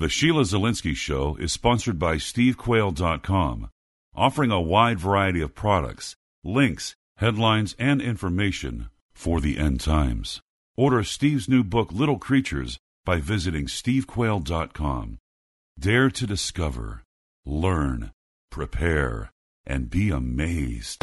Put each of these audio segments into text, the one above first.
The Sheila Zilinsky Show is sponsored by SteveQuayle.com, offering a wide variety of products, links, headlines, and information for the end times. Order Steve's new book, Little Creatures, by visiting SteveQuayle.com. Dare to discover, learn, prepare, and be amazed.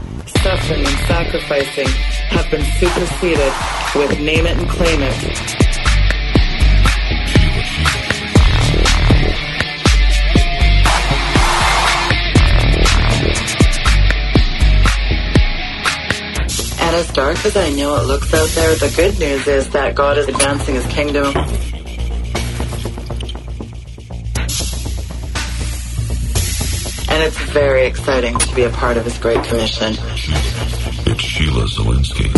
suffering and sacrificing have been superseded with name it and claim it. And as dark as I know it looks out there, the good news is that God is advancing his kingdom. And it's very exciting to be a part of this great commission. It's Sheila Zilinsky.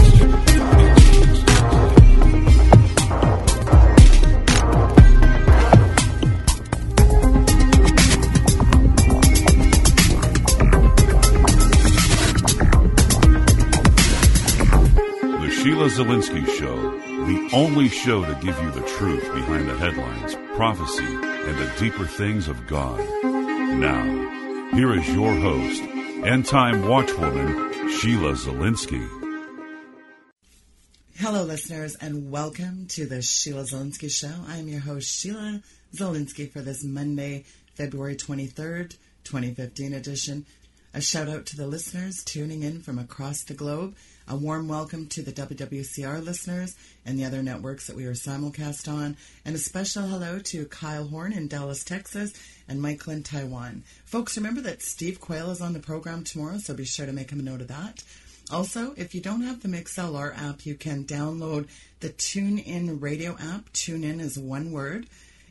The Sheila Zilinsky Show, the only show to give you the truth behind the headlines, prophecy, and the deeper things of God. Now, here is your host, end time watchwoman, Sheila Zilinsky. Hello, listeners, and welcome to the Sheila Zilinsky Show. I am your host, Sheila Zilinsky, for this Monday, February 23rd, 2015 edition. A shout out to the listeners tuning in from across the globe. A warm welcome to the WWCR listeners and the other networks that we are simulcast on. And a special hello to Kyle Horn in Dallas, Texas, and Michael in Taiwan. Folks, remember that Steve Quayle is on the program tomorrow, so be sure to make him a note of that. Also, if you don't have the MixLR app, you can download the TuneIn radio app. TuneIn is one word.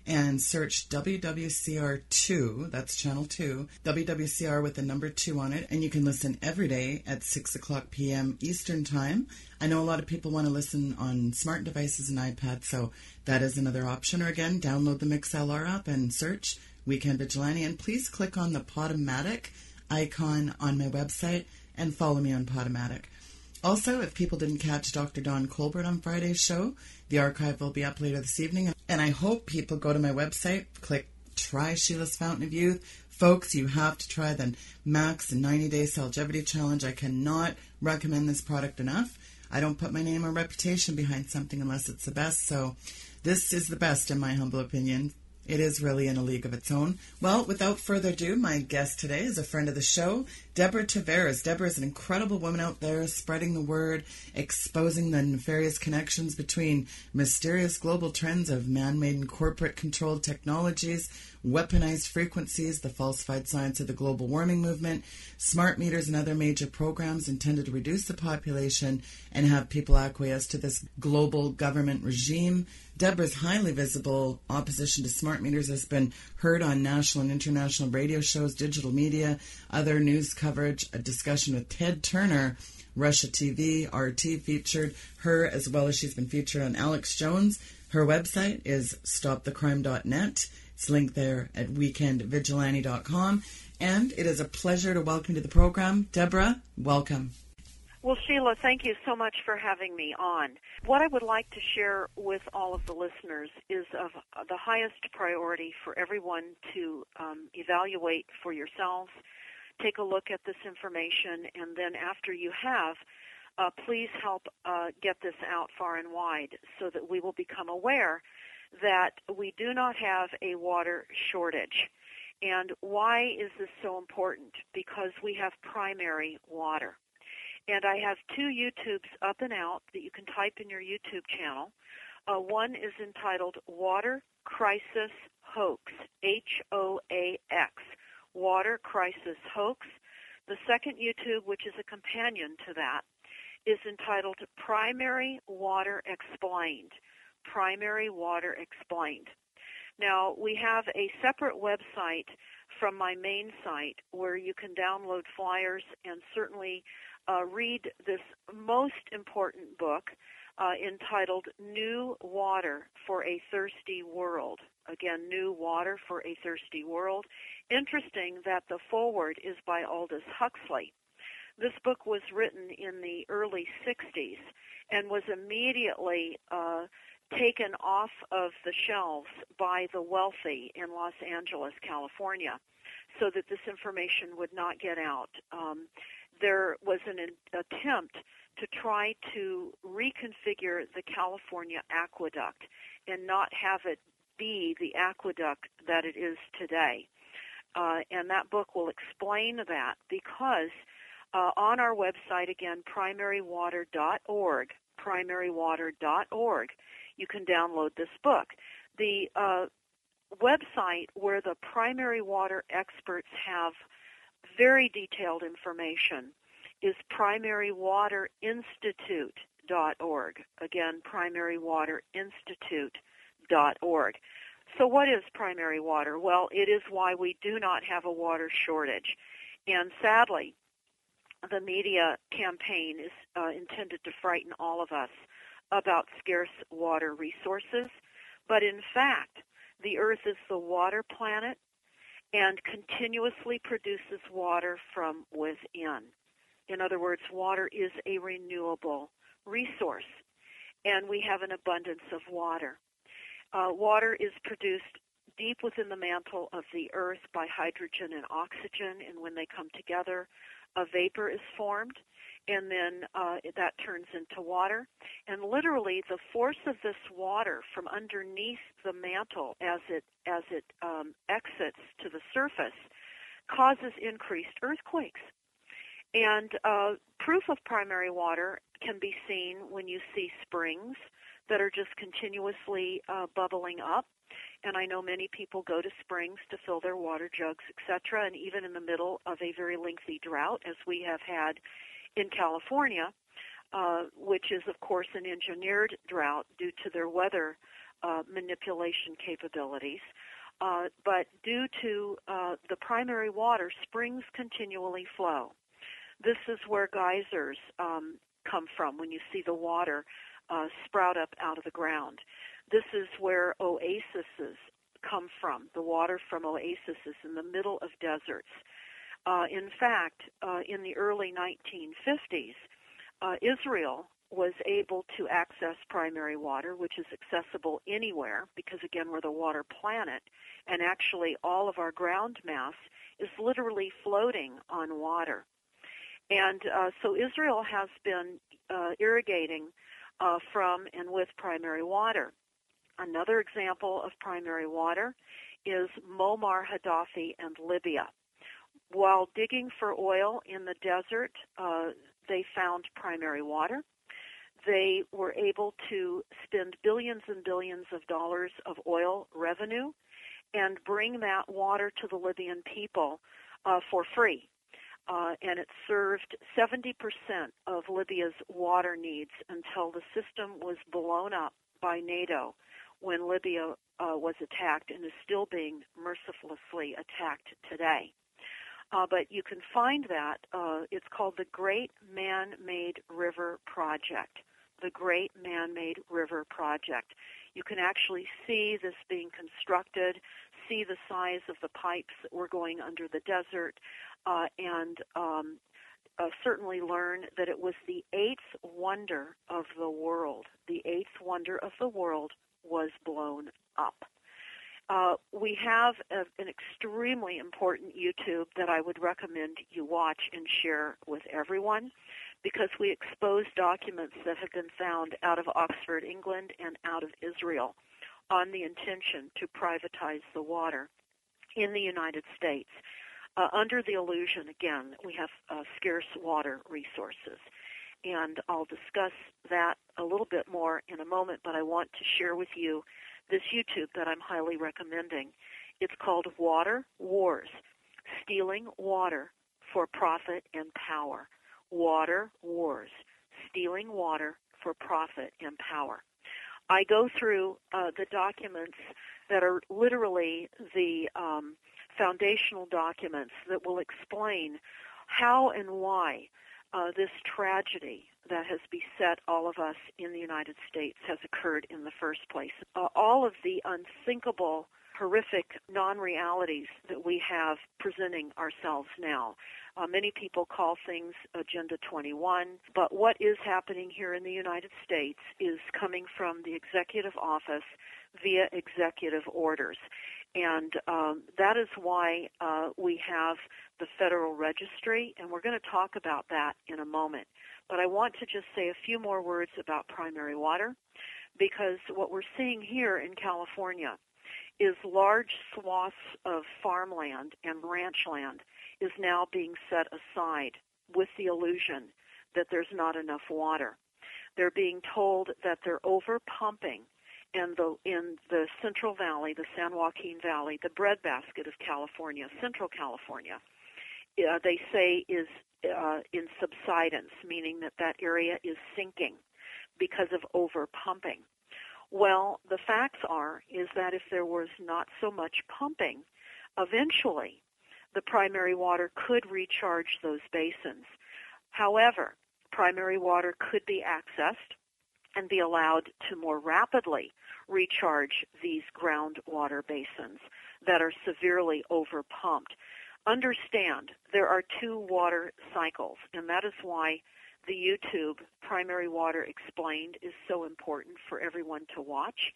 And search WWCR2, that's channel 2, WWCR with the number 2 on it. And you can listen every day at 6 o'clock p.m. Eastern Time. I know a lot of people want to listen on smart devices and iPads, so that is another option. Or again, download the MixLR app and search Weekend Vigilante. And please click on the Podomatic icon on my website and follow me on Podomatic. Also, if people didn't catch Dr. Don Colbert on Friday's show, the archive will be up later this evening. And I hope people go to my website, click Try Sheila's Fountain of Youth. Folks, you have to try the Max 90 Day Longevity Challenge. I cannot recommend this product enough. I don't put my name or reputation behind something unless it's the best. So, this is the best, in my humble opinion. It is really in a league of its own. Well, without further ado, my guest today is a friend of the show, Deborah Tavares. Deborah is an incredible woman out there spreading the word, exposing the nefarious connections between mysterious global trends of man made and corporate controlled technologies, weaponized frequencies, the falsified science of the global warming movement, smart meters, and other major programs intended to reduce the population and have people acquiesce to this global government regime. Deborah's highly visible opposition to smart meters has been heard on national and international radio shows, digital media, other news coverage, a discussion with Ted Turner. Russia TV, RT featured her as well as she's been featured on Alex Jones. Her website is stopthecrime.net. It's linked there at weekendvigilante.com. And it is a pleasure to welcome to the program Deborah. Welcome. Well, Sheila, thank you so much for having me on. What I would like to share with all of the listeners is of the highest priority for everyone to um, evaluate for yourselves, take a look at this information, and then after you have, uh, please help uh, get this out far and wide so that we will become aware that we do not have a water shortage. And why is this so important? Because we have primary water. And I have two YouTubes up and out that you can type in your YouTube channel. Uh, one is entitled Water Crisis Hoax, H-O-A-X, Water Crisis Hoax. The second YouTube, which is a companion to that, is entitled Primary Water Explained. Primary Water Explained. Now, we have a separate website from my main site where you can download flyers and certainly uh, read this most important book uh, entitled New Water for a Thirsty World. Again, New Water for a Thirsty World. Interesting that the foreword is by Aldous Huxley. This book was written in the early 60s and was immediately uh, taken off of the shelves by the wealthy in Los Angeles, California, so that this information would not get out. Um, there was an attempt to try to reconfigure the California aqueduct and not have it be the aqueduct that it is today. Uh, and that book will explain that because uh, on our website, again, primarywater.org, primarywater.org, you can download this book. The uh, website where the primary water experts have very detailed information is primarywaterinstitute.org. Again, primarywaterinstitute.org. So what is primary water? Well, it is why we do not have a water shortage. And sadly, the media campaign is uh, intended to frighten all of us about scarce water resources. But in fact, the Earth is the water planet and continuously produces water from within. In other words, water is a renewable resource, and we have an abundance of water. Uh, water is produced deep within the mantle of the earth by hydrogen and oxygen, and when they come together, a vapor is formed, and then uh, that turns into water. And literally, the force of this water from underneath the mantle as it as it um, exits to the surface causes increased earthquakes. And uh, proof of primary water can be seen when you see springs that are just continuously uh, bubbling up. And I know many people go to springs to fill their water jugs, etc. And even in the middle of a very lengthy drought, as we have had in California, uh, which is of course an engineered drought due to their weather uh, manipulation capabilities. Uh, but due to uh, the primary water, springs continually flow. This is where geysers um, come from when you see the water uh, sprout up out of the ground. This is where oases come from, the water from oases in the middle of deserts. Uh, in fact, uh, in the early 1950s, uh, Israel was able to access primary water, which is accessible anywhere because, again, we're the water planet, and actually all of our ground mass is literally floating on water. And uh, so Israel has been uh, irrigating uh, from and with primary water. Another example of primary water is Muammar Gaddafi and Libya. While digging for oil in the desert, uh, they found primary water. They were able to spend billions and billions of dollars of oil revenue and bring that water to the Libyan people uh, for free. Uh, and it served 70% of Libya's water needs until the system was blown up by NATO when Libya uh, was attacked and is still being mercilessly attacked today. Uh, but you can find that. Uh, it's called the Great Man-Made River Project. The Great Man-Made River Project. You can actually see this being constructed, see the size of the pipes that were going under the desert, uh, and um, uh, certainly learn that it was the eighth wonder of the world. The eighth wonder of the world was blown up. Uh, we have a, an extremely important YouTube that I would recommend you watch and share with everyone because we expose documents that have been found out of Oxford, England, and out of Israel on the intention to privatize the water in the United States uh, under the illusion, again, that we have uh, scarce water resources. And I'll discuss that a little bit more in a moment, but I want to share with you this YouTube that I'm highly recommending. It's called Water Wars Stealing Water for Profit and Power. Water Wars stealing water for profit and power. I go through uh, the documents that are literally the um, foundational documents that will explain how and why uh, this tragedy that has beset all of us in the United States has occurred in the first place. Uh, all of the unthinkable, horrific non-realities that we have presenting ourselves now. Uh, many people call things Agenda 21, but what is happening here in the United States is coming from the executive office via executive orders. And um, that is why uh, we have the Federal Registry, and we're going to talk about that in a moment. But I want to just say a few more words about primary water, because what we're seeing here in California is large swaths of farmland and ranch land is now being set aside with the illusion that there's not enough water. They're being told that they're over pumping in the in the Central Valley, the San Joaquin Valley, the breadbasket of California, Central California. Uh, they say is uh, in subsidence, meaning that that area is sinking because of over pumping. Well, the facts are is that if there was not so much pumping, eventually the primary water could recharge those basins. However, primary water could be accessed and be allowed to more rapidly recharge these groundwater basins that are severely overpumped. Understand there are two water cycles, and that is why the YouTube Primary Water Explained is so important for everyone to watch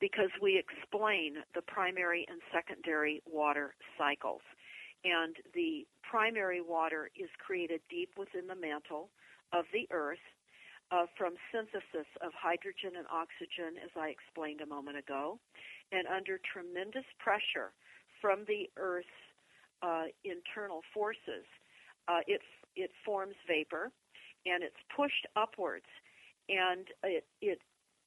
because we explain the primary and secondary water cycles. And the primary water is created deep within the mantle of the earth uh, from synthesis of hydrogen and oxygen, as I explained a moment ago, and under tremendous pressure from the Earth's uh, internal forces, uh, it it forms vapor, and it's pushed upwards, and it it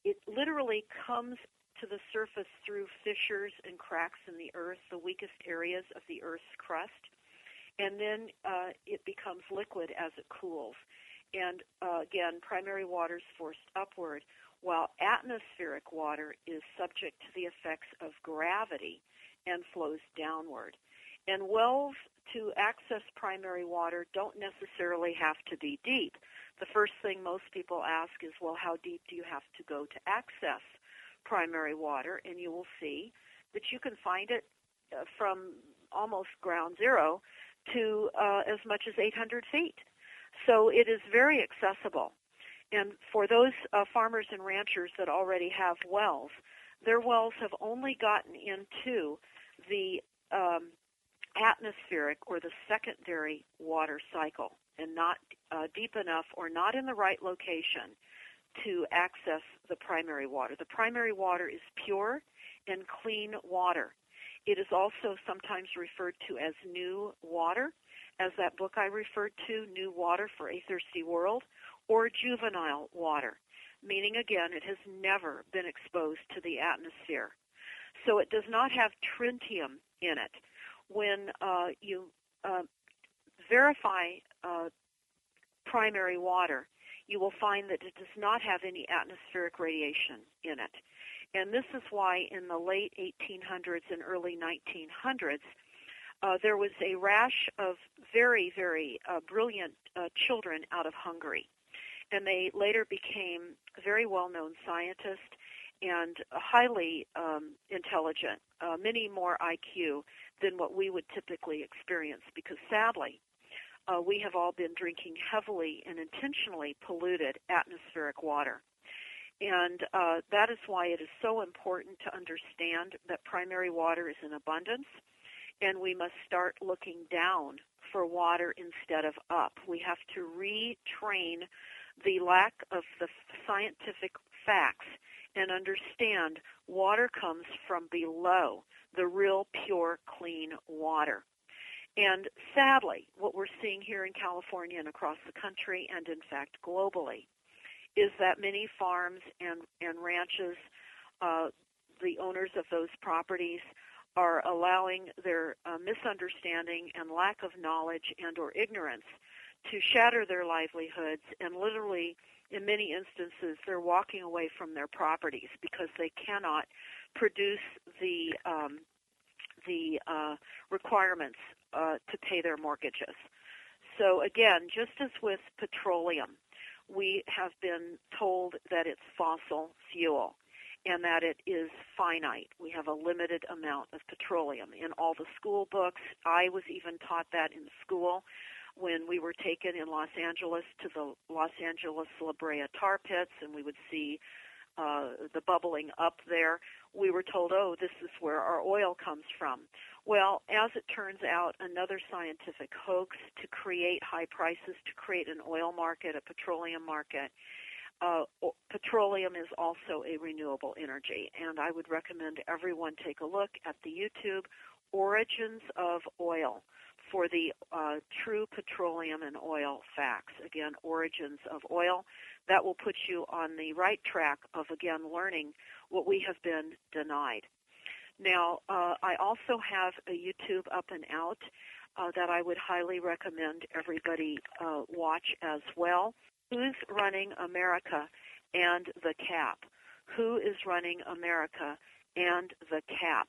it literally comes to the surface through fissures and cracks in the earth, the weakest areas of the earth's crust, and then uh, it becomes liquid as it cools. And uh, again, primary water is forced upward, while atmospheric water is subject to the effects of gravity and flows downward. And wells to access primary water don't necessarily have to be deep. The first thing most people ask is, well, how deep do you have to go to access primary water, and you will see that you can find it uh, from almost ground zero to uh, as much as 800 feet. So it is very accessible. And for those uh, farmers and ranchers that already have wells, their wells have only gotten into the um, atmospheric or the secondary water cycle and not uh, deep enough or not in the right location to access the primary water. The primary water is pure and clean water. It is also sometimes referred to as new water, as that book I referred to, New Water for a Thirsty World, or juvenile water, meaning again it has never been exposed to the atmosphere. So it does not have tritium in it. When uh, you uh, verify uh, primary water, you will find that it does not have any atmospheric radiation in it. And this is why in the late 1800s and early 1900s, uh, there was a rash of very, very uh, brilliant uh, children out of Hungary. And they later became very well-known scientists and highly um, intelligent, uh, many more IQ than what we would typically experience because sadly, uh, we have all been drinking heavily and intentionally polluted atmospheric water. And uh, that is why it is so important to understand that primary water is in abundance, and we must start looking down for water instead of up. We have to retrain the lack of the scientific facts and understand water comes from below, the real pure clean water. And sadly, what we're seeing here in California and across the country and in fact globally is that many farms and, and ranches, uh, the owners of those properties are allowing their uh, misunderstanding and lack of knowledge and or ignorance to shatter their livelihoods and literally in many instances, they're walking away from their properties because they cannot produce the um, the uh, requirements uh, to pay their mortgages. So again, just as with petroleum, we have been told that it's fossil fuel and that it is finite. We have a limited amount of petroleum in all the school books. I was even taught that in school when we were taken in Los Angeles to the Los Angeles La Brea tar pits and we would see uh, the bubbling up there, we were told, oh, this is where our oil comes from. Well, as it turns out, another scientific hoax to create high prices, to create an oil market, a petroleum market. Uh, petroleum is also a renewable energy, and I would recommend everyone take a look at the YouTube Origins of Oil for the uh, true petroleum and oil facts. Again, Origins of Oil. That will put you on the right track of, again, learning what we have been denied. Now, uh, I also have a YouTube up and out uh, that I would highly recommend everybody uh, watch as well. Who's running America and the CAP? Who is running America and the CAP?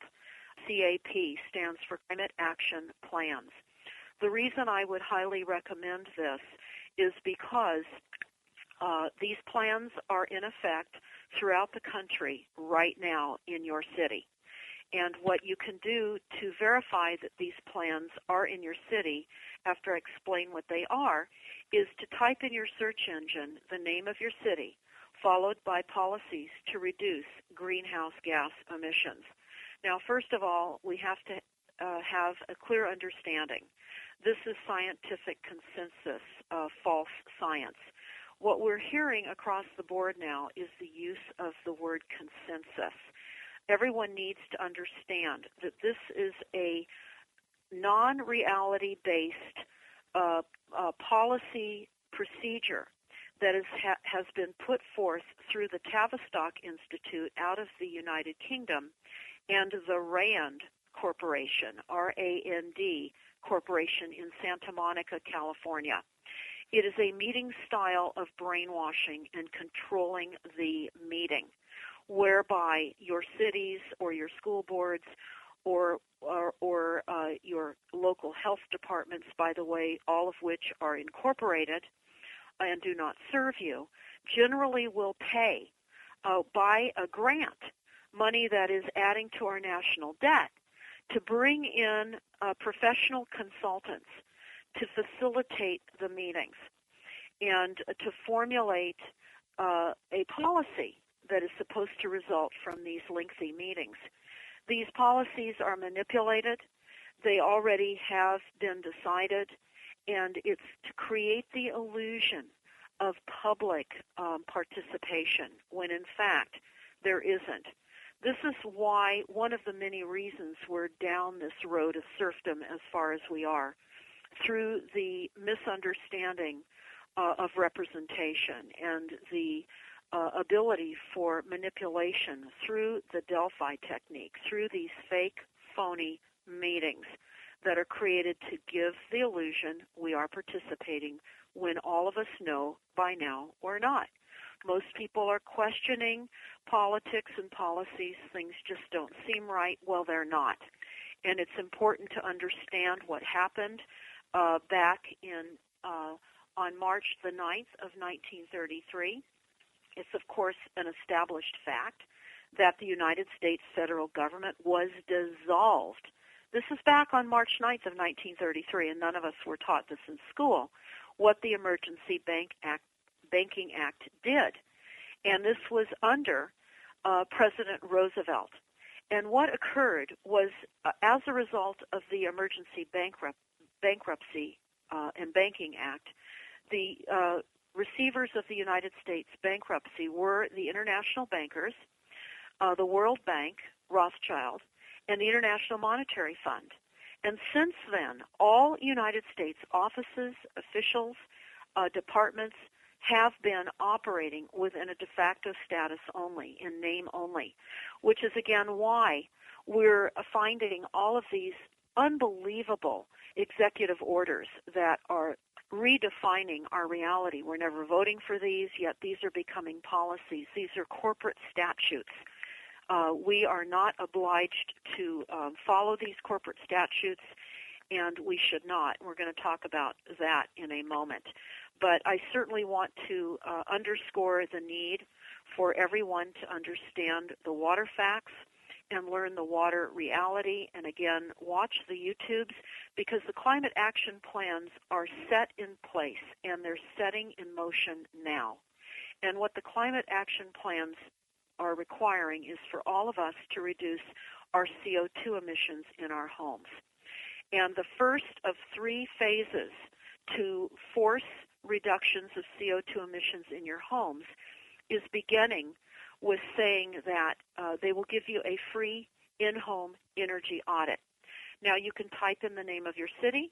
CAP stands for Climate Action Plans. The reason I would highly recommend this is because uh, these plans are in effect throughout the country right now in your city. And what you can do to verify that these plans are in your city, after I explain what they are, is to type in your search engine the name of your city, followed by policies to reduce greenhouse gas emissions. Now, first of all, we have to uh, have a clear understanding. This is scientific consensus, uh, false science. What we're hearing across the board now is the use of the word consensus. Everyone needs to understand that this is a non-reality based uh, uh, policy procedure that is, ha, has been put forth through the Tavistock Institute out of the United Kingdom and the RAND Corporation, R-A-N-D Corporation in Santa Monica, California. It is a meeting style of brainwashing and controlling the meeting, whereby your cities or your school boards or or, or uh, your local health departments, by the way, all of which are incorporated and do not serve you, generally will pay uh, by a grant money that is adding to our national debt to bring in uh, professional consultants to facilitate the meetings and to formulate uh, a policy that is supposed to result from these lengthy meetings. These policies are manipulated. They already have been decided, and it's to create the illusion of public um, participation when in fact there isn't. This is why one of the many reasons we're down this road of serfdom as far as we are through the misunderstanding uh, of representation and the uh, ability for manipulation through the Delphi technique, through these fake, phony meetings that are created to give the illusion we are participating when all of us know by now we're not. Most people are questioning politics and policies. Things just don't seem right. Well, they're not. And it's important to understand what happened uh, back in uh, on March the 9th of 1933. It's of course an established fact that the United States federal government was dissolved. This is back on March 9th of 1933, and none of us were taught this in school. What the Emergency Bank Act, Banking Act did, and this was under uh, President Roosevelt. And what occurred was, uh, as a result of the Emergency Bankrupt, Bankruptcy uh, and Banking Act, the uh, receivers of the United States bankruptcy were the international bankers, uh, the World Bank, Rothschild, and the International Monetary Fund. And since then, all United States offices, officials, uh, departments have been operating within a de facto status only, in name only, which is again why we're finding all of these unbelievable executive orders that are redefining our reality. We're never voting for these, yet these are becoming policies. These are corporate statutes. Uh, we are not obliged to um, follow these corporate statutes, and we should not. We're going to talk about that in a moment. But I certainly want to uh, underscore the need for everyone to understand the water facts and learn the water reality. And again, watch the YouTubes because the climate action plans are set in place and they're setting in motion now. And what the climate action plans are requiring is for all of us to reduce our CO2 emissions in our homes. And the first of three phases to force reductions of CO2 emissions in your homes is beginning with saying that uh, they will give you a free in-home energy audit. Now you can type in the name of your city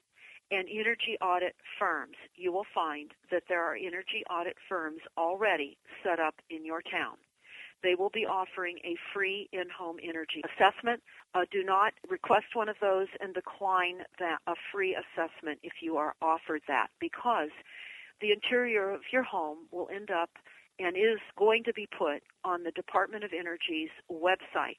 and energy audit firms. You will find that there are energy audit firms already set up in your town. They will be offering a free in-home energy assessment. Uh, do not request one of those and decline that a free assessment if you are offered that because the interior of your home will end up and is going to be put on the Department of Energy's website.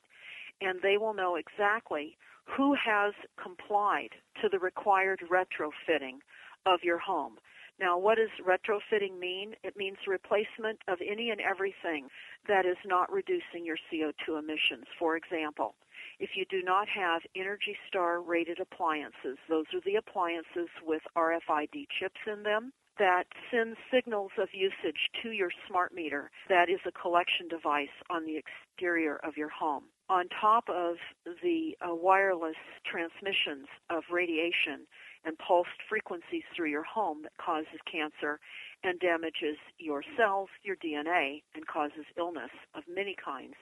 And they will know exactly who has complied to the required retrofitting of your home. Now, what does retrofitting mean? It means replacement of any and everything that is not reducing your CO2 emissions. For example, if you do not have Energy Star rated appliances, those are the appliances with RFID chips in them that sends signals of usage to your smart meter that is a collection device on the exterior of your home. On top of the uh, wireless transmissions of radiation and pulsed frequencies through your home that causes cancer and damages your cells, your DNA, and causes illness of many kinds,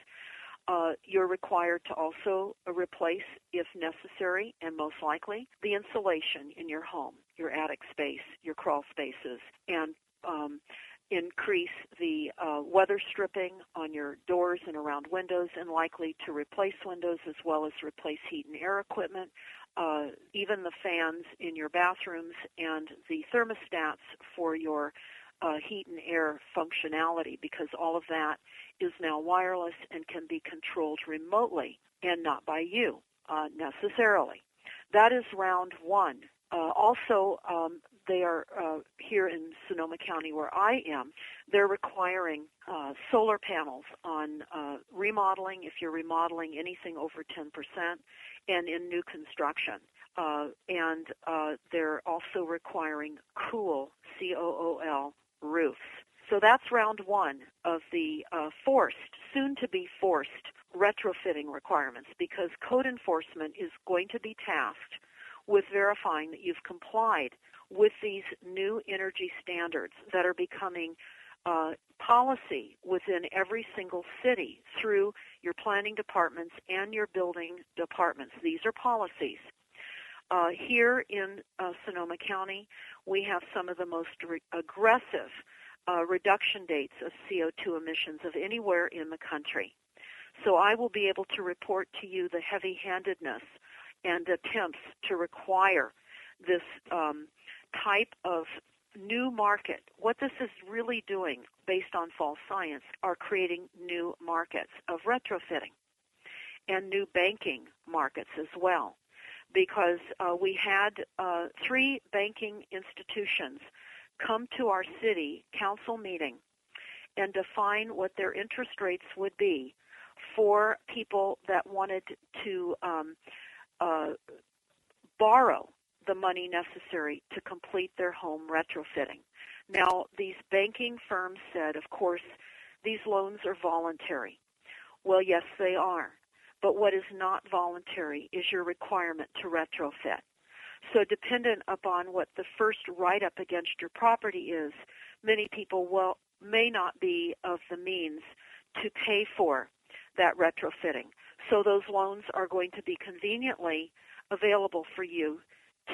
uh, you're required to also replace, if necessary, and most likely, the insulation in your home, your attic space, your crawl spaces, and um, increase the uh, weather stripping on your doors and around windows, and likely to replace windows as well as replace heat and air equipment, uh, even the fans in your bathrooms and the thermostats for your uh, heat and air functionality because all of that is now wireless and can be controlled remotely and not by you uh, necessarily. That is round one. Uh, also, um, they are uh, here in Sonoma County where I am. They're requiring uh, solar panels on uh, remodeling if you're remodeling anything over 10% and in new construction. Uh, and uh, they're also requiring cool, C-O-O-L, roofs. So that's round one of the uh, forced, soon to be forced retrofitting requirements because code enforcement is going to be tasked with verifying that you've complied with these new energy standards that are becoming uh, policy within every single city through your planning departments and your building departments. These are policies. Uh, here in uh, Sonoma County, we have some of the most re- aggressive uh, reduction dates of CO2 emissions of anywhere in the country. So I will be able to report to you the heavy-handedness and attempts to require this um, type of new market. What this is really doing, based on false science, are creating new markets of retrofitting and new banking markets as well because uh, we had uh, three banking institutions come to our city council meeting and define what their interest rates would be for people that wanted to um, uh, borrow the money necessary to complete their home retrofitting. Now, these banking firms said, of course, these loans are voluntary. Well, yes, they are. But what is not voluntary is your requirement to retrofit. So dependent upon what the first write-up against your property is, many people will, may not be of the means to pay for that retrofitting. So those loans are going to be conveniently available for you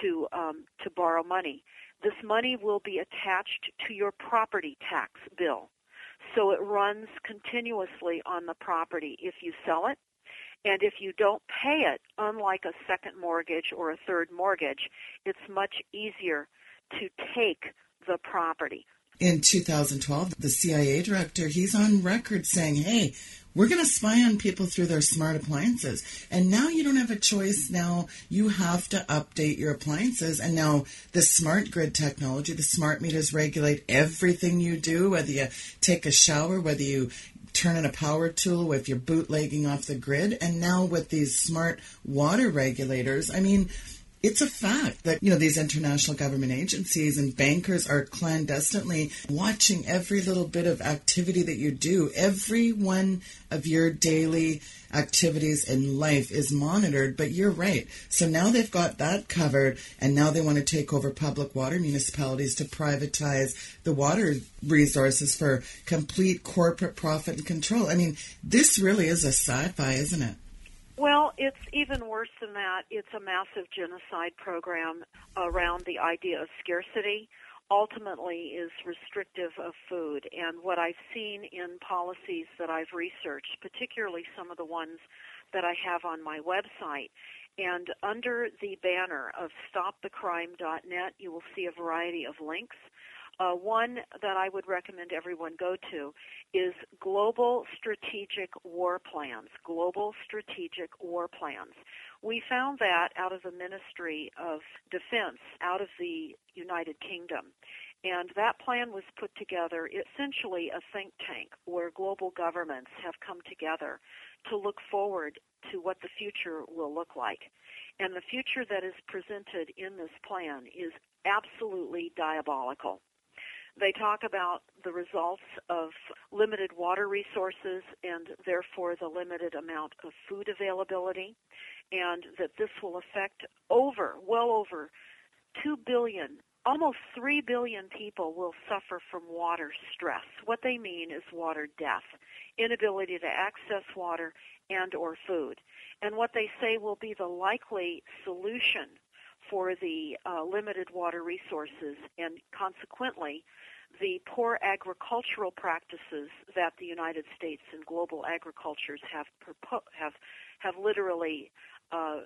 to um, to borrow money. This money will be attached to your property tax bill, so it runs continuously on the property. If you sell it, and if you don't pay it, unlike a second mortgage or a third mortgage, it's much easier to take the property. In 2012, the CIA director, he's on record saying, hey, we're going to spy on people through their smart appliances. And now you don't have a choice. Now you have to update your appliances. And now the smart grid technology, the smart meters regulate everything you do, whether you take a shower, whether you turn in a power tool, if you're bootlegging off the grid. And now with these smart water regulators, I mean, it's a fact that you know these international government agencies and bankers are clandestinely watching every little bit of activity that you do. Every one of your daily activities in life is monitored but you're right. So now they've got that covered and now they want to take over public water municipalities to privatize the water resources for complete corporate profit and control. I mean this really is a sci-fi isn't it well, it's even worse than that. It's a massive genocide program around the idea of scarcity. Ultimately, is restrictive of food. And what I've seen in policies that I've researched, particularly some of the ones that I have on my website, and under the banner of stopthecrime.net, you will see a variety of links uh, one that I would recommend everyone go to is Global Strategic War Plans. Global Strategic War Plans. We found that out of the Ministry of Defense, out of the United Kingdom. And that plan was put together essentially a think tank where global governments have come together to look forward to what the future will look like. And the future that is presented in this plan is absolutely diabolical. They talk about the results of limited water resources and therefore the limited amount of food availability, and that this will affect over, well over 2 billion, almost 3 billion people will suffer from water stress. What they mean is water death, inability to access water and or food. And what they say will be the likely solution for the uh, limited water resources and consequently the poor agricultural practices that the United States and global agricultures have have have literally uh,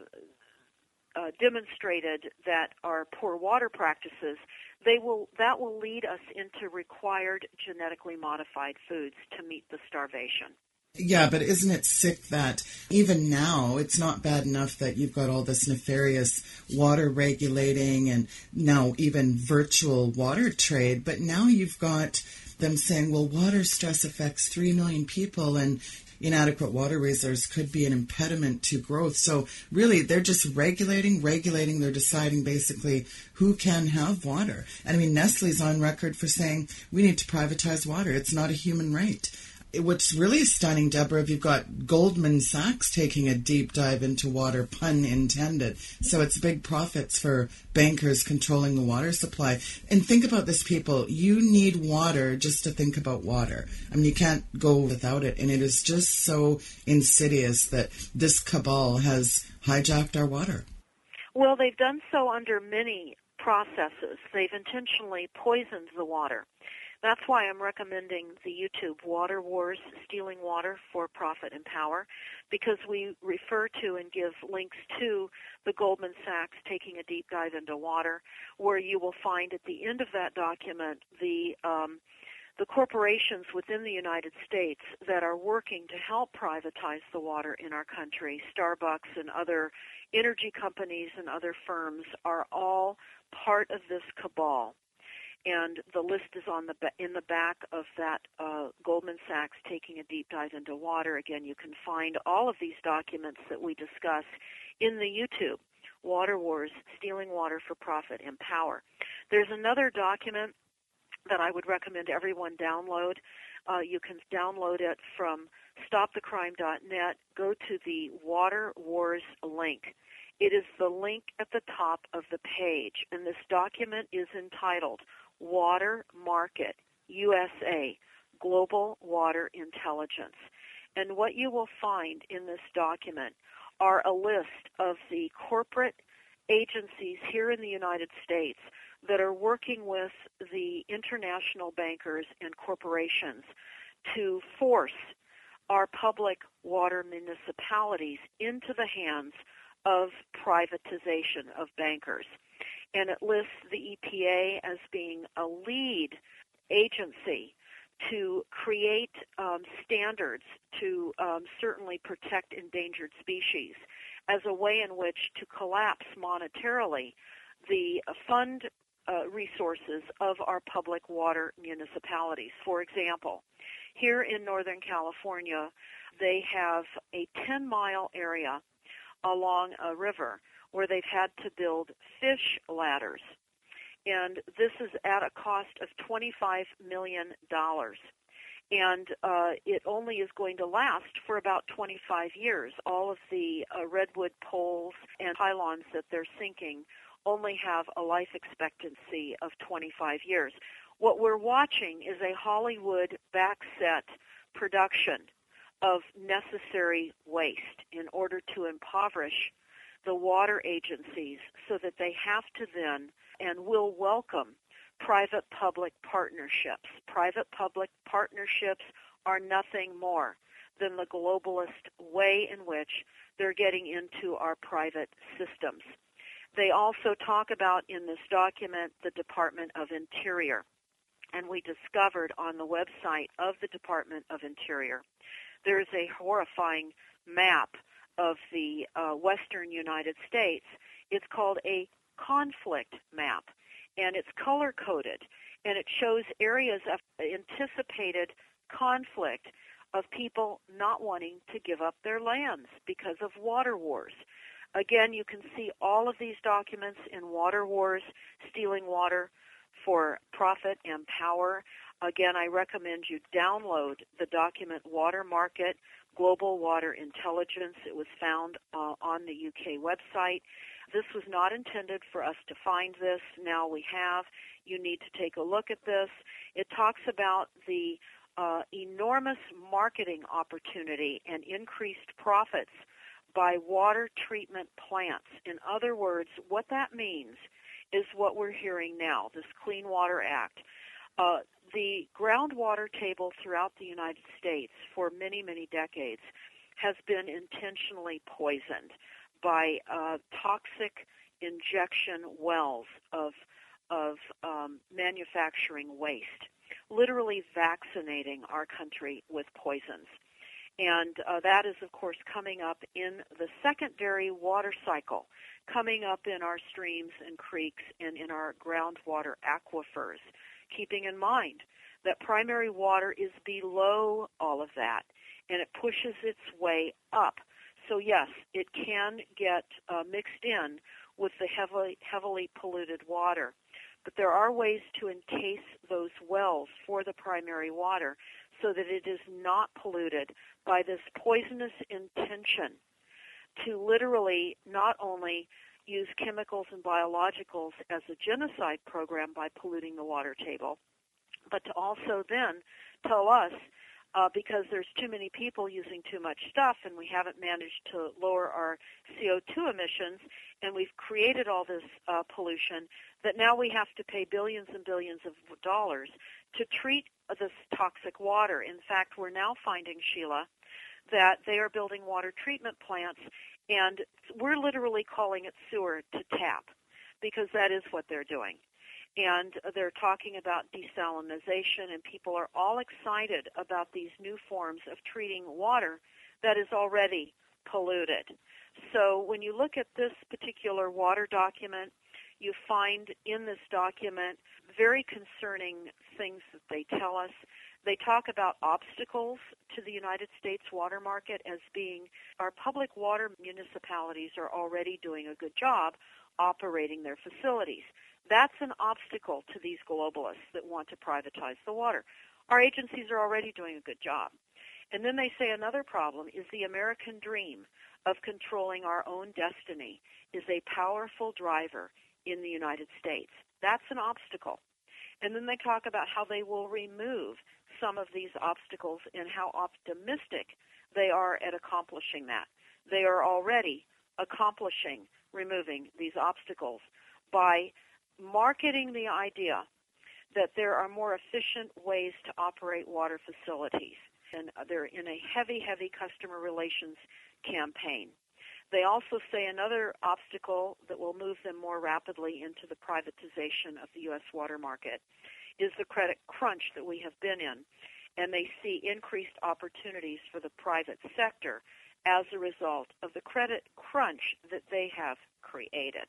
uh, demonstrated that are poor water practices, they will that will lead us into required genetically modified foods to meet the starvation. Yeah, but isn't it sick that even now it's not bad enough that you've got all this nefarious water regulating and now even virtual water trade, but now you've got them saying, well, water stress affects 3 million people and inadequate water reserves could be an impediment to growth. So really, they're just regulating, regulating. They're deciding basically who can have water. And I mean, Nestle's on record for saying we need to privatize water. It's not a human right what's really stunning, Deborah, if you've got Goldman Sachs taking a deep dive into water, pun intended. So it's big profits for bankers controlling the water supply. And think about this, people. You need water just to think about water. I mean, you can't go without it. And it is just so insidious that this cabal has hijacked our water. Well, they've done so under many processes. They've intentionally poisoned the water. That's why I'm recommending the YouTube Water Wars Stealing Water for Profit and Power because we refer to and give links to the Goldman Sachs taking a deep dive into water where you will find at the end of that document the um, the corporations within the United States that are working to help privatize the water in our country, Starbucks and other energy companies and other firms are all part of this cabal and the list is on the in the back of that uh, Goldman Sachs taking a deep dive into water. Again, you can find all of these documents that we discuss in the YouTube Water Wars: Stealing Water for Profit and Power. There's another document that I would recommend everyone download. Uh, you can download it from stopthecrime.net. Go to the Water Wars link. It is the link at the top of the page, and this document is entitled Water Market USA Global Water Intelligence. And what you will find in this document are a list of the corporate agencies here in the United States that are working with the international bankers and corporations to force our public water municipalities into the hands of privatization of bankers. And it lists the EPA as being a lead agency to create um, standards to um, certainly protect endangered species as a way in which to collapse monetarily the fund uh, resources of our public water municipalities. For example, here in Northern California, they have a 10 mile area along a river where they've had to build fish ladders. And this is at a cost of $25 million. And uh, it only is going to last for about 25 years. All of the uh, redwood poles and pylons that they're sinking only have a life expectancy of 25 years. What we're watching is a Hollywood backset production of necessary waste in order to impoverish the water agencies so that they have to then and will welcome private-public partnerships. Private-public partnerships are nothing more than the globalist way in which they're getting into our private systems. They also talk about in this document the Department of Interior. And we discovered on the website of the Department of Interior there's a horrifying map of the uh, western United States. It's called a conflict map, and it's color coded, and it shows areas of anticipated conflict of people not wanting to give up their lands because of water wars. Again, you can see all of these documents in Water Wars, Stealing Water for Profit and Power. Again, I recommend you download the document Water Market, Global Water Intelligence. It was found uh, on the UK website. This was not intended for us to find this. Now we have. You need to take a look at this. It talks about the uh, enormous marketing opportunity and increased profits by water treatment plants. In other words, what that means is what we're hearing now, this Clean Water Act. Uh, the groundwater table throughout the United States for many, many decades has been intentionally poisoned by uh, toxic injection wells of, of um, manufacturing waste, literally vaccinating our country with poisons. And uh, that is, of course, coming up in the secondary water cycle, coming up in our streams and creeks and in our groundwater aquifers, keeping in mind that primary water is below all of that, and it pushes its way up. So yes, it can get uh, mixed in with the heavily, heavily polluted water. But there are ways to encase those wells for the primary water so that it is not polluted by this poisonous intention to literally not only use chemicals and biologicals as a genocide program by polluting the water table, but to also then tell us uh, because there's too many people using too much stuff and we haven't managed to lower our CO2 emissions and we've created all this uh, pollution that now we have to pay billions and billions of dollars to treat this toxic water. In fact, we're now finding, Sheila, that they are building water treatment plants and we're literally calling it sewer to tap because that is what they're doing and they're talking about desalination, and people are all excited about these new forms of treating water that is already polluted. So when you look at this particular water document, you find in this document very concerning things that they tell us. They talk about obstacles to the United States water market as being our public water municipalities are already doing a good job operating their facilities. That's an obstacle to these globalists that want to privatize the water. Our agencies are already doing a good job. And then they say another problem is the American dream of controlling our own destiny is a powerful driver in the United States. That's an obstacle. And then they talk about how they will remove some of these obstacles and how optimistic they are at accomplishing that. They are already accomplishing removing these obstacles by marketing the idea that there are more efficient ways to operate water facilities. And they're in a heavy, heavy customer relations campaign. They also say another obstacle that will move them more rapidly into the privatization of the U.S. water market is the credit crunch that we have been in. And they see increased opportunities for the private sector as a result of the credit crunch that they have created.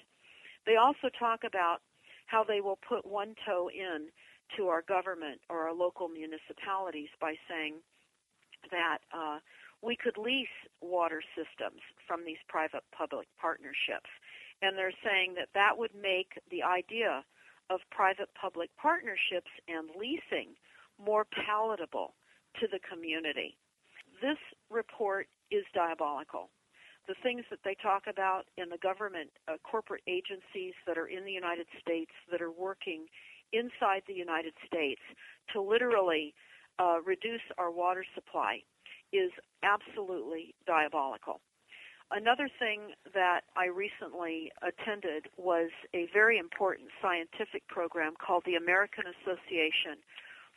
They also talk about how they will put one toe in to our government or our local municipalities by saying that uh, we could lease water systems from these private public partnerships. And they're saying that that would make the idea of private public partnerships and leasing more palatable to the community. This report is diabolical. The things that they talk about in the government, uh, corporate agencies that are in the United States that are working inside the United States to literally uh, reduce our water supply is absolutely diabolical. Another thing that I recently attended was a very important scientific program called the American Association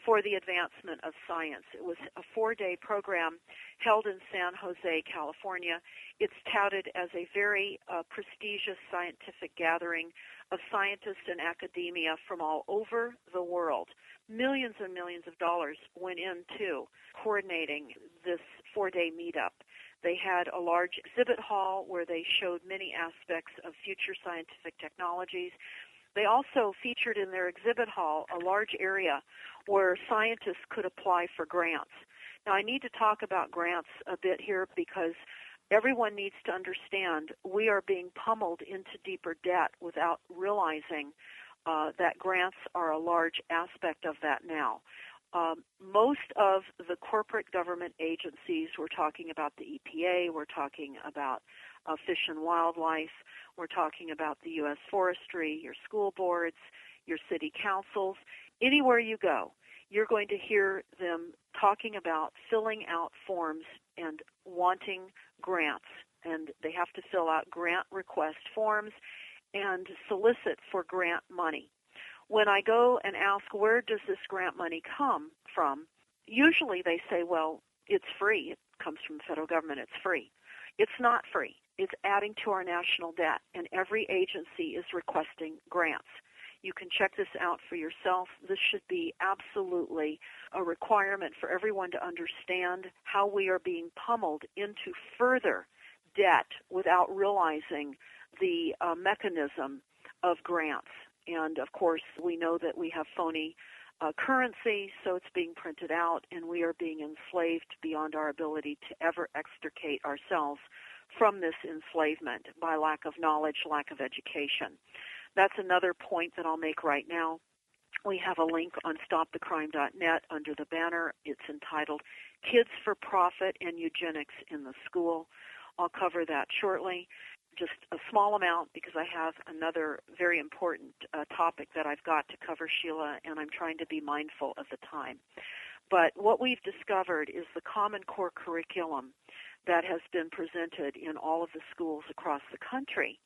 for the Advancement of Science. It was a four-day program held in San Jose, California. It's touted as a very uh, prestigious scientific gathering of scientists and academia from all over the world. Millions and millions of dollars went into coordinating this four-day meetup. They had a large exhibit hall where they showed many aspects of future scientific technologies. They also featured in their exhibit hall a large area where scientists could apply for grants. Now, I need to talk about grants a bit here because everyone needs to understand we are being pummeled into deeper debt without realizing uh, that grants are a large aspect of that now. Um, most of the corporate government agencies, we're talking about the EPA, we're talking about uh, Fish and Wildlife, we're talking about the U.S. Forestry, your school boards, your city councils, anywhere you go, you're going to hear them talking about filling out forms and wanting grants. And they have to fill out grant request forms and solicit for grant money. When I go and ask where does this grant money come from, usually they say, well, it's free. It comes from the federal government. It's free. It's not free. It's adding to our national debt, and every agency is requesting grants. You can check this out for yourself. This should be absolutely a requirement for everyone to understand how we are being pummeled into further debt without realizing the uh, mechanism of grants. And of course, we know that we have phony uh, currency, so it's being printed out, and we are being enslaved beyond our ability to ever extricate ourselves from this enslavement by lack of knowledge, lack of education. That's another point that I'll make right now. We have a link on stopthecrime.net under the banner. It's entitled Kids for Profit and Eugenics in the School. I'll cover that shortly. Just a small amount because I have another very important uh, topic that I've got to cover, Sheila, and I'm trying to be mindful of the time. But what we've discovered is the Common Core curriculum that has been presented in all of the schools across the country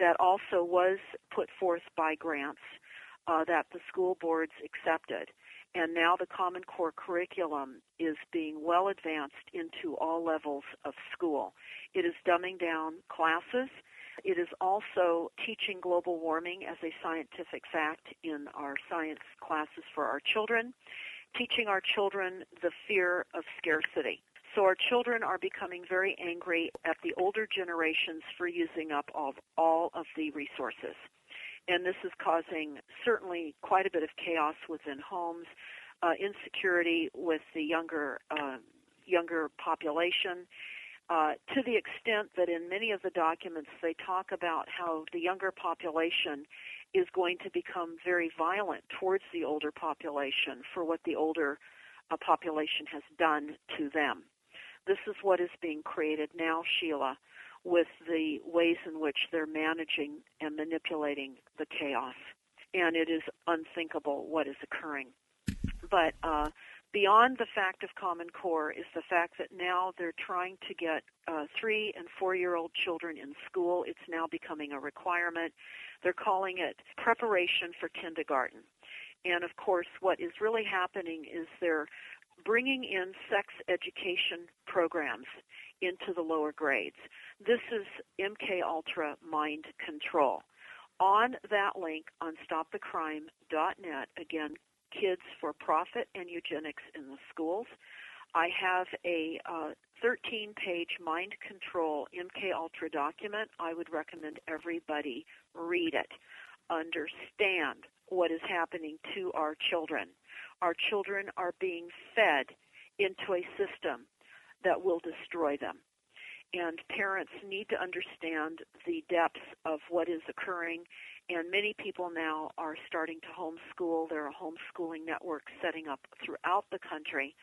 that also was put forth by grants uh, that the school boards accepted. And now the Common Core curriculum is being well advanced into all levels of school. It is dumbing down classes. It is also teaching global warming as a scientific fact in our science classes for our children, teaching our children the fear of scarcity. So our children are becoming very angry at the older generations for using up all, all of the resources. And this is causing certainly quite a bit of chaos within homes, uh, insecurity with the younger uh, younger population, uh, to the extent that in many of the documents they talk about how the younger population is going to become very violent towards the older population for what the older uh, population has done to them. This is what is being created now, Sheila, with the ways in which they're managing and manipulating the chaos. And it is unthinkable what is occurring. But uh, beyond the fact of Common Core is the fact that now they're trying to get uh, three and four year old children in school. It's now becoming a requirement. They're calling it preparation for kindergarten. And of course, what is really happening is they're bringing in sex education programs into the lower grades. This is MK Ultra Mind Control. On that link on stopthecrime.net, again, kids for profit and eugenics in the schools. I have a uh, 13 page mind control MK Ultra document. I would recommend everybody read it. Understand what is happening to our children. Our children are being fed into a system that will destroy them. And parents need to understand the depths of what is occurring. And many people now are starting to homeschool. There are homeschooling networks setting up throughout the country.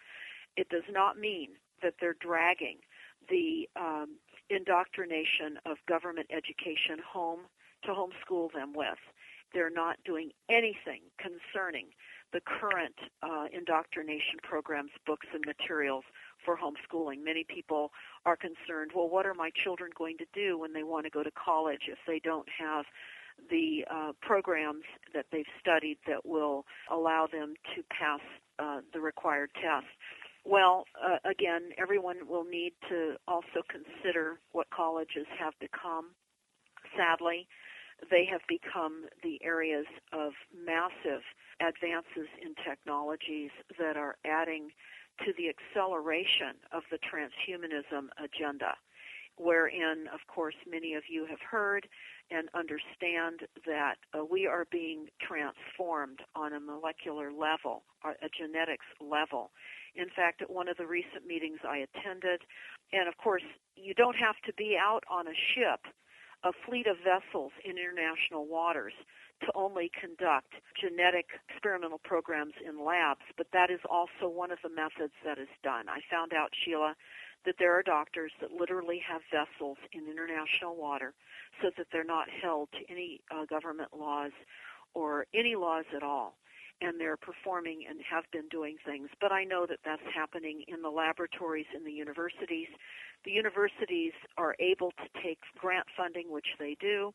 It does not mean that they're dragging the um, indoctrination of government education home to homeschool them with. They're not doing anything concerning the current uh, indoctrination programs, books, and materials for homeschooling. Many people are concerned, well, what are my children going to do when they want to go to college if they don't have the uh, programs that they've studied that will allow them to pass uh, the required tests? Well, uh, again, everyone will need to also consider what colleges have become. Sadly, they have become the areas of massive advances in technologies that are adding to the acceleration of the transhumanism agenda, wherein, of course, many of you have heard and understand that uh, we are being transformed on a molecular level, a genetics level. In fact, at one of the recent meetings I attended, and of course, you don't have to be out on a ship, a fleet of vessels in international waters to only conduct genetic experimental programs in labs, but that is also one of the methods that is done. I found out, Sheila, that there are doctors that literally have vessels in international water so that they're not held to any uh, government laws or any laws at all. And they're performing and have been doing things. But I know that that's happening in the laboratories in the universities. The universities are able to take grant funding, which they do,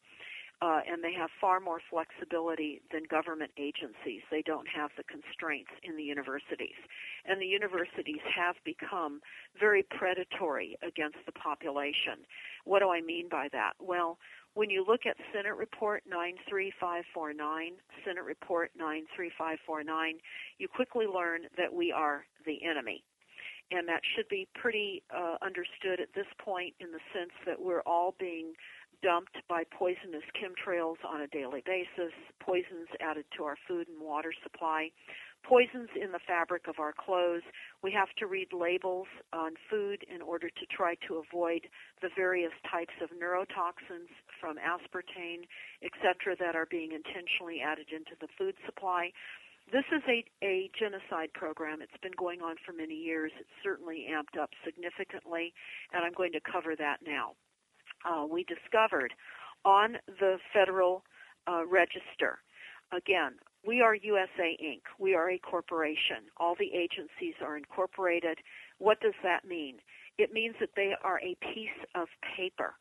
uh, and they have far more flexibility than government agencies. They don't have the constraints in the universities. And the universities have become very predatory against the population. What do I mean by that? Well, when you look at Senate Report 93549, Senate Report 93549, you quickly learn that we are the enemy and that should be pretty uh, understood at this point in the sense that we're all being dumped by poisonous chemtrails on a daily basis, poisons added to our food and water supply, poisons in the fabric of our clothes. We have to read labels on food in order to try to avoid the various types of neurotoxins from aspartame, etc., that are being intentionally added into the food supply. This is a, a genocide program. It's been going on for many years. It's certainly amped up significantly, and I'm going to cover that now uh, we discovered on the Federal uh, Register. Again, we are USA Inc. We are a corporation. All the agencies are incorporated. What does that mean? It means that they are a piece of paper.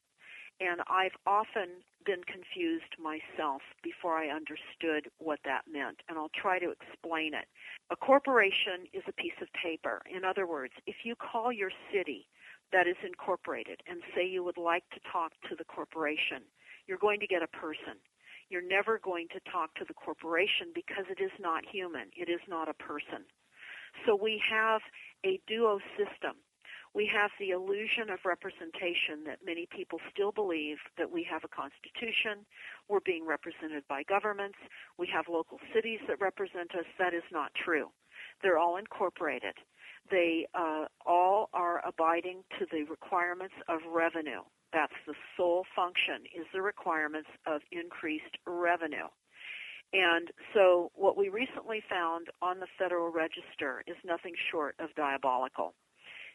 And I've often been confused myself before I understood what that meant, and I'll try to explain it. A corporation is a piece of paper. In other words, if you call your city that is incorporated and say you would like to talk to the corporation, you're going to get a person. You're never going to talk to the corporation because it is not human. It is not a person. So we have a duo system. We have the illusion of representation that many people still believe that we have a constitution, we're being represented by governments, we have local cities that represent us. That is not true. They're all incorporated. They uh, all are abiding to the requirements of revenue. That's the sole function is the requirements of increased revenue. And so what we recently found on the Federal Register is nothing short of diabolical.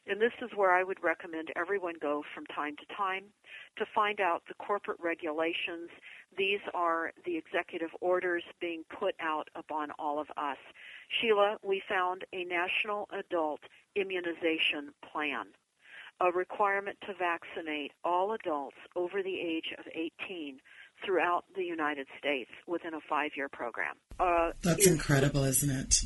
And this is where I would recommend everyone go from time to time to find out the corporate regulations. These are the executive orders being put out upon all of us. Sheila, we found a national adult immunization plan, a requirement to vaccinate all adults over the age of 18 throughout the United States within a five-year program. Uh, That's incredible, isn't it?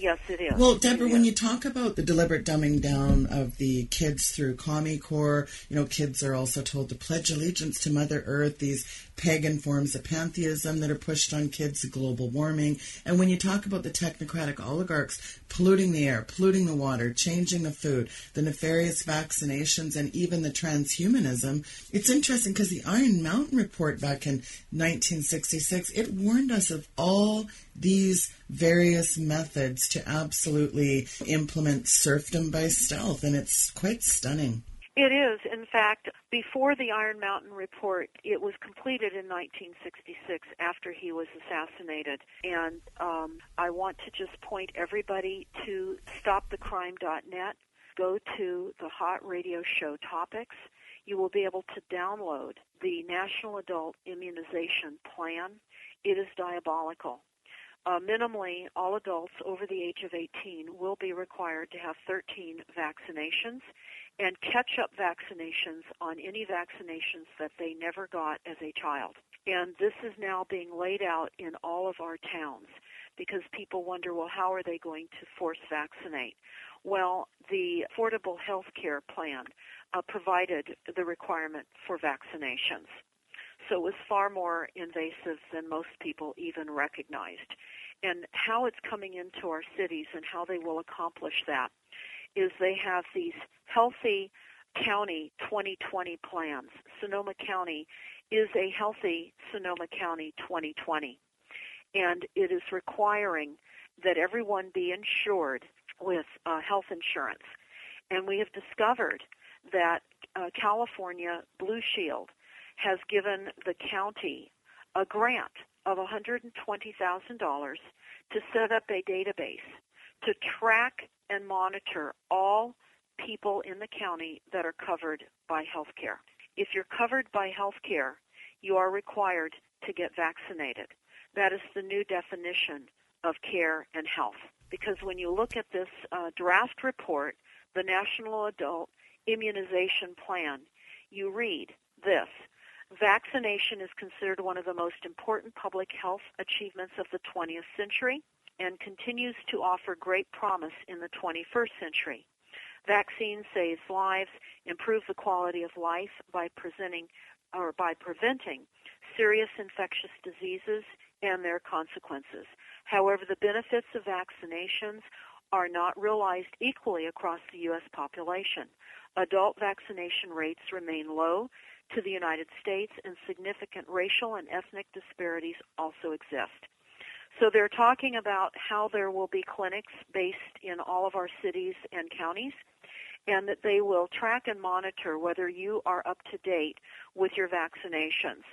Yes, it is. Well, Deborah, It when is. you talk about the deliberate dumbing down of the kids through Commie Core, you know, kids are also told to pledge allegiance to Mother Earth, these pagan forms of pantheism that are pushed on kids, global warming. And when you talk about the technocratic oligarchs polluting the air, polluting the water, changing the food, the nefarious vaccinations, and even the transhumanism, it's interesting because the Iron Mountain report back in 1966, it warned us of all these various methods to absolutely implement serfdom by stealth, and it's quite stunning. It is. In fact, before the Iron Mountain report, it was completed in 1966 after he was assassinated. And um, I want to just point everybody to stopthecrime.net. Go to the Hot Radio Show topics. You will be able to download the National Adult Immunization Plan. It is diabolical. Uh, minimally, all adults over the age of 18 will be required to have 13 vaccinations and catch up vaccinations on any vaccinations that they never got as a child. And this is now being laid out in all of our towns because people wonder, well, how are they going to force vaccinate? Well, the Affordable Health Care Plan uh, provided the requirement for vaccinations. So it was far more invasive than most people even recognized. And how it's coming into our cities and how they will accomplish that is they have these healthy county 2020 plans. Sonoma County is a healthy Sonoma County 2020. And it is requiring that everyone be insured with uh, health insurance. And we have discovered that uh, California Blue Shield has given the county a grant of $120,000 to set up a database to track and monitor all people in the county that are covered by health care. If you're covered by health care, you are required to get vaccinated. That is the new definition of care and health. Because when you look at this uh, draft report, the National Adult Immunization Plan, you read this. Vaccination is considered one of the most important public health achievements of the 20th century and continues to offer great promise in the 21st century. Vaccines save lives, improve the quality of life by presenting or by preventing serious infectious diseases and their consequences. However, the benefits of vaccinations are not realized equally across the U.S. population. Adult vaccination rates remain low to the United States, and significant racial and ethnic disparities also exist. So they're talking about how there will be clinics based in all of our cities and counties and that they will track and monitor whether you are up to date with your vaccinations.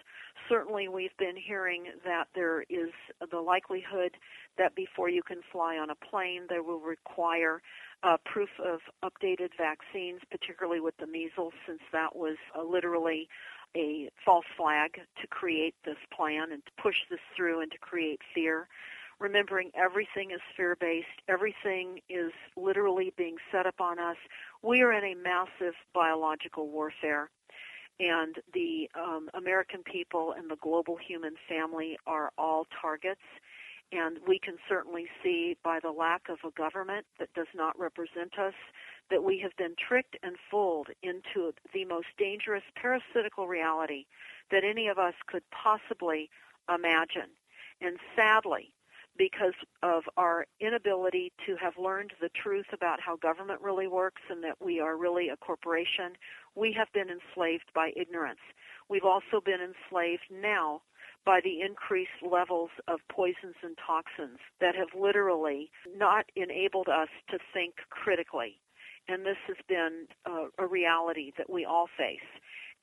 Certainly, we've been hearing that there is the likelihood that before you can fly on a plane, they will require uh, proof of updated vaccines, particularly with the measles, since that was uh, literally a false flag to create this plan and to push this through and to create fear remembering everything is fear based, everything is literally being set up on us. We are in a massive biological warfare, and the um, American people and the global human family are all targets. And we can certainly see by the lack of a government that does not represent us that we have been tricked and fooled into the most dangerous parasitical reality that any of us could possibly imagine. And sadly, because of our inability to have learned the truth about how government really works and that we are really a corporation, we have been enslaved by ignorance. We've also been enslaved now by the increased levels of poisons and toxins that have literally not enabled us to think critically. And this has been uh, a reality that we all face.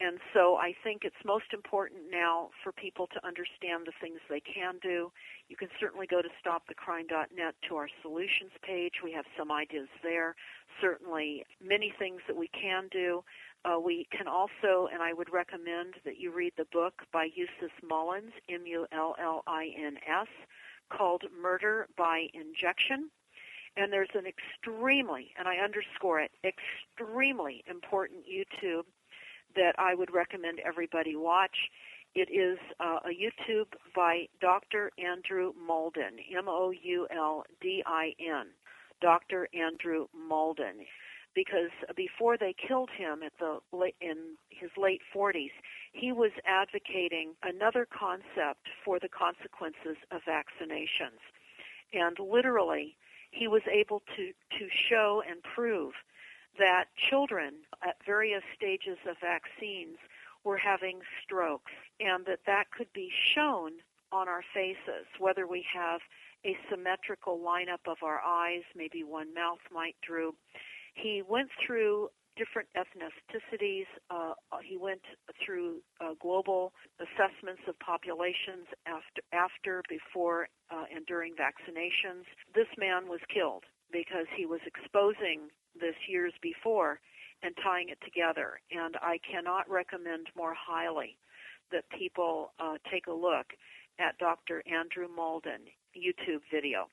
And so I think it's most important now for people to understand the things they can do. You can certainly go to stopthecrime.net to our solutions page. We have some ideas there. Certainly many things that we can do. Uh, we can also, and I would recommend that you read the book by Eustace Mullins, M-U-L-L-I-N-S, called Murder by Injection. And there's an extremely, and I underscore it, extremely important YouTube that I would recommend everybody watch. It is uh, a YouTube by Dr. Andrew Moulden, M-O-U-L-D-I-N, Dr. Andrew Moulden. Because before they killed him at the in his late 40s, he was advocating another concept for the consequences of vaccinations. And literally, he was able to, to show and prove that children at various stages of vaccines were having strokes and that that could be shown on our faces, whether we have a symmetrical lineup of our eyes, maybe one mouth might droop. He went through different ethnicities. Uh, he went through uh, global assessments of populations after, after, before, uh, and during vaccinations. This man was killed because he was exposing this years before and tying it together. And I cannot recommend more highly that people uh, take a look at Dr. Andrew Moulden YouTube video.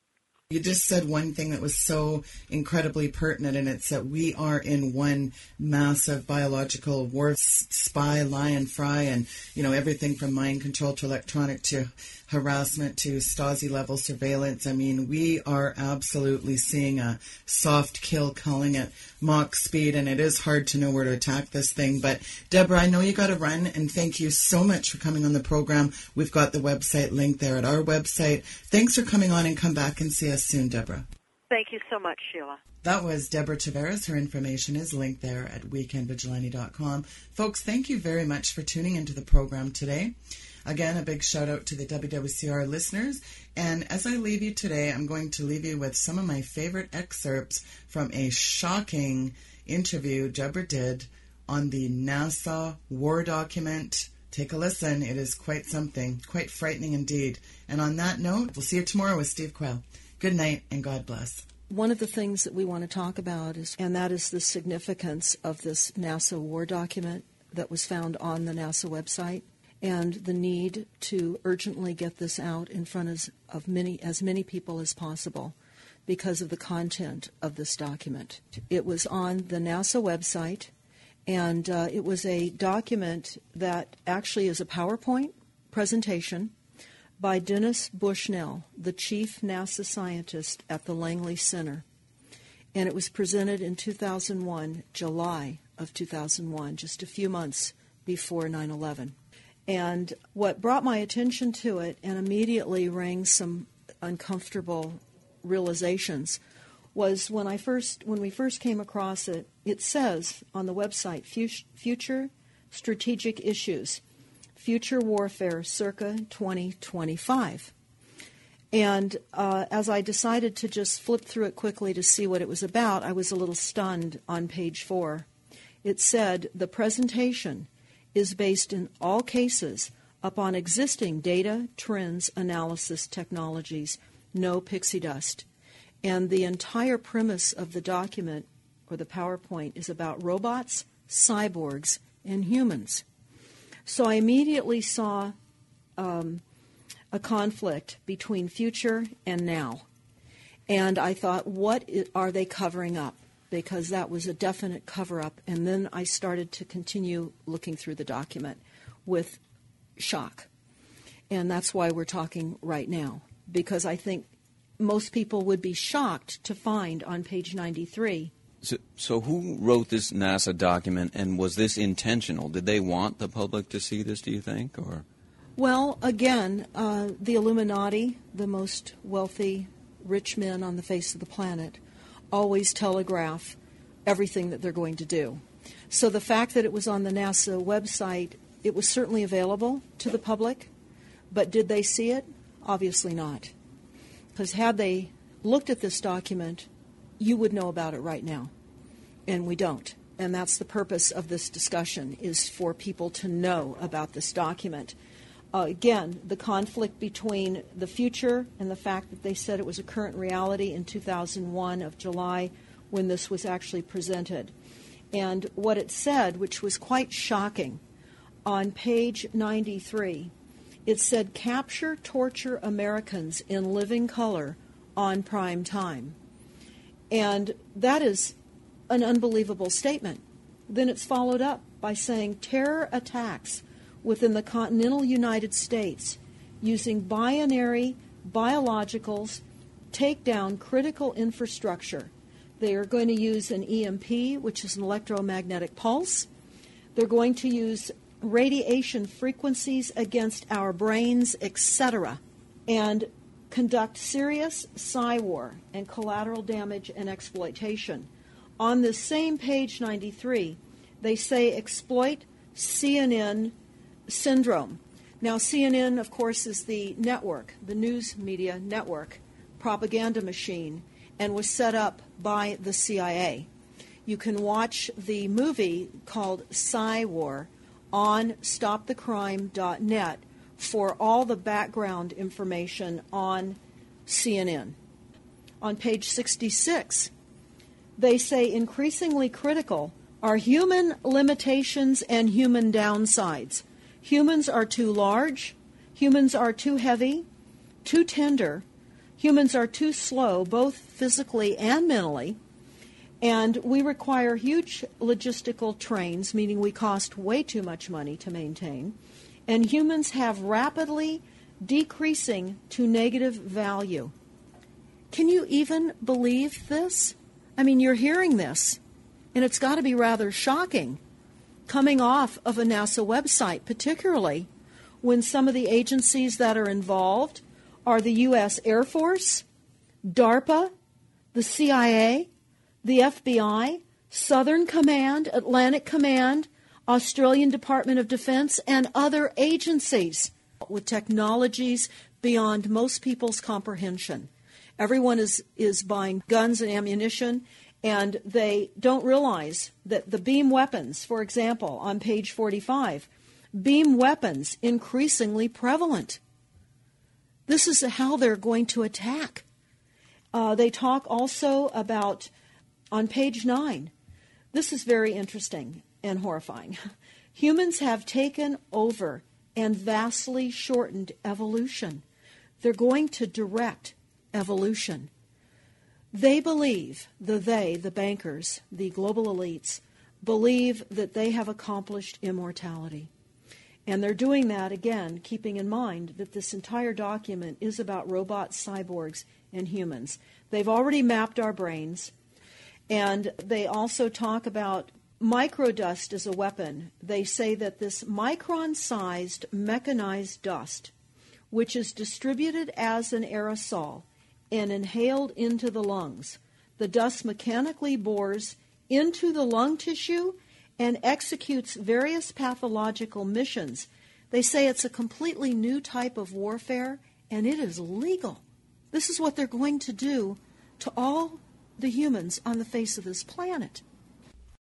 You just said one thing that was so incredibly pertinent, and it's that we are in one massive biological war spy, lion, fry, and you know everything from mind control to electronic to harassment to Stasi level surveillance. I mean, we are absolutely seeing a soft kill calling it mock speed, and it is hard to know where to attack this thing. But Deborah, I know you got to run, and thank you so much for coming on the program. We've got the website link there at our website. Thanks for coming on and come back and see us soon, Deborah. Thank you so much, Sheila. That was Deborah Tavares. Her information is linked there at weekendvigilante.com. Folks, thank you very much for tuning into the program today. Again, a big shout out to the WWCR listeners. And as I leave you today, I'm going to leave you with some of my favorite excerpts from a shocking interview Deborah did on the NASA war document. Take a listen. It is quite something, quite frightening indeed. And on that note, we'll see you tomorrow with Steve Quayle. Good night and God bless. One of the things that we want to talk about is, and that is the significance of this NASA war document that was found on the NASA website and the need to urgently get this out in front of, of many as many people as possible because of the content of this document. It was on the NASA website, and uh, it was a document that actually is a PowerPoint presentation by Dennis Bushnell, the chief NASA scientist at the Langley Center. And it was presented in 2001, July of 2001, just a few months before 9 11. And what brought my attention to it and immediately rang some uncomfortable realizations was when I first when we first came across it. It says on the website future strategic issues, future warfare circa 2025. And uh, as I decided to just flip through it quickly to see what it was about, I was a little stunned on page four. It said the presentation is based in all cases upon existing data, trends, analysis technologies, no pixie dust. And the entire premise of the document or the PowerPoint is about robots, cyborgs, and humans. So I immediately saw um, a conflict between future and now. And I thought, what are they covering up? because that was a definite cover up. And then I started to continue looking through the document with shock. And that's why we're talking right now, because I think most people would be shocked to find on page 93. So, so, who wrote this NASA document, and was this intentional? Did they want the public to see this? Do you think, or? Well, again, uh, the Illuminati, the most wealthy, rich men on the face of the planet, always telegraph everything that they're going to do. So the fact that it was on the NASA website, it was certainly available to the public, but did they see it? Obviously not. Because had they looked at this document, you would know about it right now. And we don't. And that's the purpose of this discussion is for people to know about this document uh, again, the conflict between the future and the fact that they said it was a current reality in 2001 of July when this was actually presented. And what it said, which was quite shocking, on page 93, it said, Capture, torture Americans in living color on prime time. And that is an unbelievable statement. Then it's followed up by saying, Terror attacks within the continental United States using binary biologicals take down critical infrastructure. They are going to use an EMP, which is an electromagnetic pulse. They're going to use radiation frequencies against our brains, etc., and conduct serious psy war and collateral damage and exploitation. On this same page 93, they say exploit CNN syndrome. Now, CNN, of course, is the network, the news media network, propaganda machine, and was set up by the CIA. You can watch the movie called Psy War on stopthecrime.net for all the background information on CNN. On page 66, they say increasingly critical are human limitations and human downsides. Humans are too large, humans are too heavy, too tender, humans are too slow, both physically and mentally, and we require huge logistical trains, meaning we cost way too much money to maintain, and humans have rapidly decreasing to negative value. Can you even believe this? I mean, you're hearing this, and it's got to be rather shocking coming off of a NASA website, particularly when some of the agencies that are involved are the U.S. Air Force, DARPA, the CIA, the FBI, Southern Command, Atlantic Command, Australian Department of Defense, and other agencies with technologies beyond most people's comprehension. Everyone is, is buying guns and ammunition, and they don't realize that the beam weapons, for example, on page 45, beam weapons increasingly prevalent. This is how they're going to attack. Uh, they talk also about on page 9. This is very interesting and horrifying. Humans have taken over and vastly shortened evolution. They're going to direct evolution. They believe, the they, the bankers, the global elites, believe that they have accomplished immortality. And they're doing that again, keeping in mind that this entire document is about robots, cyborgs, and humans. They've already mapped our brains, and they also talk about microdust is a weapon. They say that this micron sized mechanized dust, which is distributed as an aerosol and inhaled into the lungs, the dust mechanically bores into the lung tissue and executes various pathological missions. They say it's a completely new type of warfare and it is legal. This is what they're going to do to all the humans on the face of this planet.